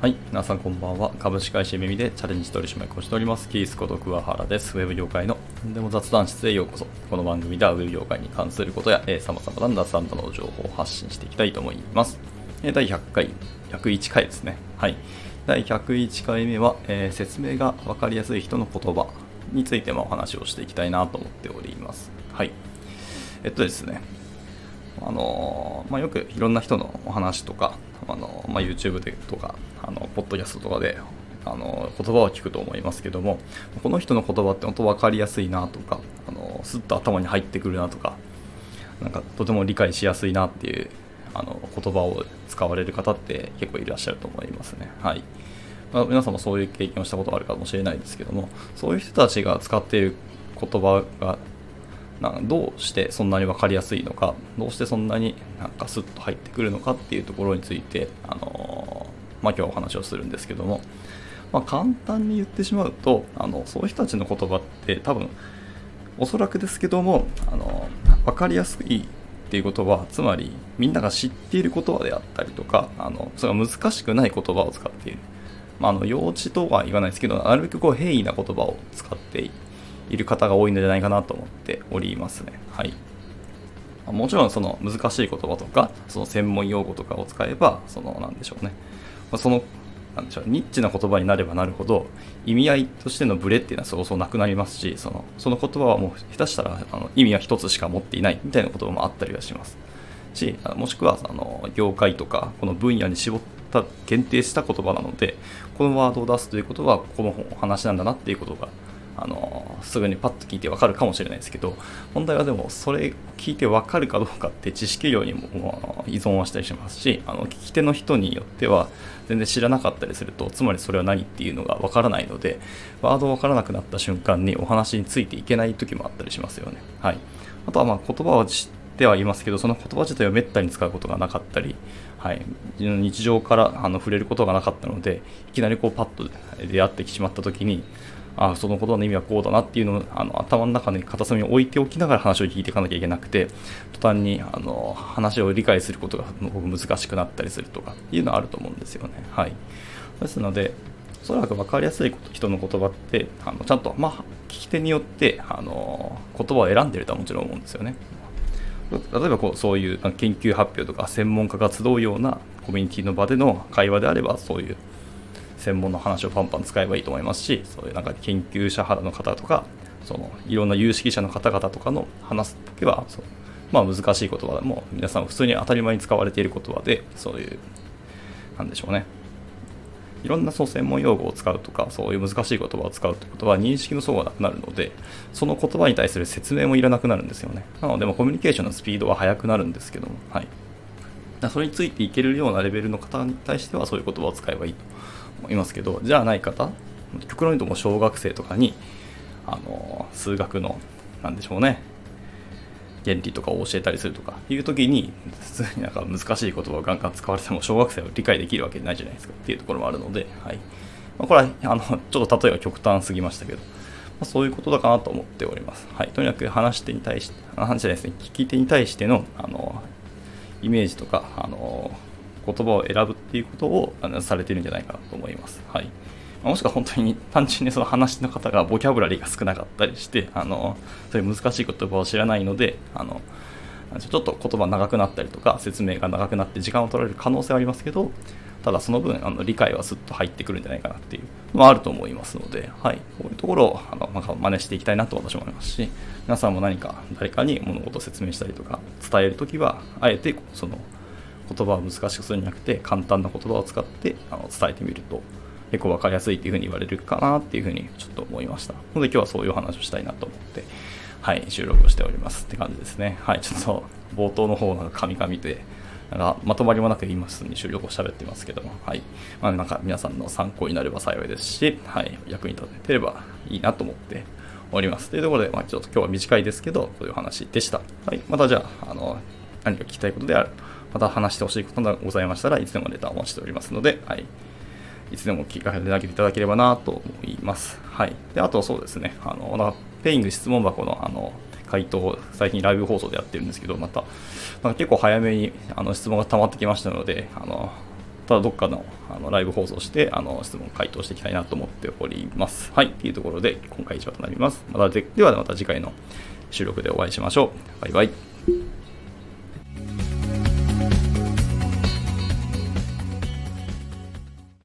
はい、皆さんこんばんは。株式会社耳でチャレンジ取締役をしております、キースこと桑原です。ウェブ業界の何でも雑談室へようこそ。この番組ではウェブ業界に関することや、えー、様々な雑談などの情報を発信していきたいと思います。えー第100回、101回ですね。はい。第101回目は、えー説明がわかりやすい人の言葉についてもお話をしていきたいなと思っております。はい。えっとですね、あのまあ、よくいろんな人のお話とか、あのまあ、YouTube でとかあのポッドキャストとかであの言葉を聞くと思いますけどもこの人の言葉って本当分かりやすいなとかあのスッと頭に入ってくるなとかなんかとても理解しやすいなっていうあの言葉を使われる方って結構いらっしゃると思いますね。はいま、皆さんもそういう経験をしたことがあるかもしれないですけどもそういう人たちが使っている言葉がなどうしてそんなに分かりやすいのかどうしてそんなになんかスッと入ってくるのかっていうところについて、あのーまあ、今日お話をするんですけども、まあ、簡単に言ってしまうとあのそういう人たちの言葉って多分おそらくですけども、あの分かりやすいっていうことはつまりみんなが知っている言葉であったりとかあのそれが難しくない言葉を使っている、まあ、あの幼稚とは言わないですけどなるべくこう平易な言葉を使っているいる方が多いのではないかなと思っておりますね。はい。もちろんその難しい言葉とか、その専門用語とかを使えば、そのなんでしょうね。その、なんでしょう、ニッチな言葉になればなるほど、意味合いとしてのブレっていうのはそうそうなくなりますし、そのその言葉はもう下手したらあの意味は一つしか持っていないみたいな言葉もあったりはします。し、もしくはあの業界とか、この分野に絞った限定した言葉なので、このワードを出すということは、この話なんだなっていうことがあのすぐにパッと聞いてわかるかもしれないですけど問題はでもそれ聞いてわかるかどうかって知識量にも依存はしたりしますしあの聞き手の人によっては全然知らなかったりするとつまりそれは何っていうのがわからないのでワードわからなくなった瞬間にお話についていけない時もあったりしますよね。はい、あとはまあ言葉を知ってはいますけどその言葉自体をめったに使うことがなかったり、はい、日常からあの触れることがなかったのでいきなりこうパッと出会ってしまった時にあそのことの意味はこうだなっていうのをあの頭の中に片隅に置いておきながら話を聞いていかなきゃいけなくて途端にあの話を理解することが難しくなったりするとかっていうのはあると思うんですよね。はい、ですのでおそらく分かりやすい人の言葉ってあのちゃんと、まあ、聞き手によってあの言葉を選んでるとはもちろん思うんですよね。例えばこうそういう研究発表とか専門家が集うようなコミュニティの場での会話であればそういう専門の話をパンパン使えばいいと思いますしそういうなんか研究者派の方とかそのいろんな有識者の方々とかの話す時はそう、まあ、難しい言葉でも皆さん普通に当たり前に使われている言葉でそういうなんでしょうね。いろんなそう専門用語を使うとかそういう難しい言葉を使うということは認識の層がなくなるのでその言葉に対する説明もいらなくなるんですよね。なのでもコミュニケーションのスピードは速くなるんですけどもはい。それについていけるようなレベルの方に対してはそういう言葉を使えばいいと思いますけどじゃあない方極論言うともう小学生とかにあの数学のなんでしょうね原理とかを教えたりするとかいう時に普通になんか難しい言葉をガンガン使われても小学生は理解できるわけないじゃないですかっていうところもあるので、はい。まあ、これはあのちょっと例えば極端すぎましたけど、まあ、そういうことだかなと思っております、はい、とにかく話し手に対して話じゃないですね。聞き手に対してのあのイメージとかあの言葉を選ぶっていうことをあのされてるんじゃないかなと思います。はい。もしくは本当に単純にその話の方がボキャブラリーが少なかったりして、あの、そういう難しい言葉を知らないので、あの、ちょっと言葉長くなったりとか、説明が長くなって時間を取られる可能性はありますけど、ただその分、あの理解はすっと入ってくるんじゃないかなっていうのはあると思いますので、はい。こういうところを、あの、まあ、真似していきたいなと私は思いますし、皆さんも何か誰かに物事を説明したりとか、伝えるときは、あえて、その、言葉を難しくするんじゃなくて簡単な言葉を使ってあの伝えてみると結構分かりやすいっていうふうに言われるかなっていうふうにちょっと思いましたので今日はそういう話をしたいなと思ってはい収録をしておりますって感じですねはいちょっと冒頭の方がカミカミでなんかまとまりもなく言いますに収録を喋ってますけども、はい。まあ、なんか皆さんの参考になれば幸いですし、はい。役に立てればいいなと思っております。というところで、まあ、ちょっと今日は短いですけど、そういう話でした。はい。またじゃあ、あの、何か聞きたいことであるまた話してほしいことがございましたらいつでもレターをお待ちしておりますので、はい、いつでも聞かせていただければなと思います。はい、であとそうですね、あのなんかペイング質問箱のあの回答を最近ライブ放送でやってるんですけど、またなんか結構早めにあの質問が溜まってきましたので、あのただどっかのあのライブ放送してあの質問回答していきたいなと思っております。はい。というところで今回以上となります。またでではまた次回の収録でお会いしましょう。バイバイ。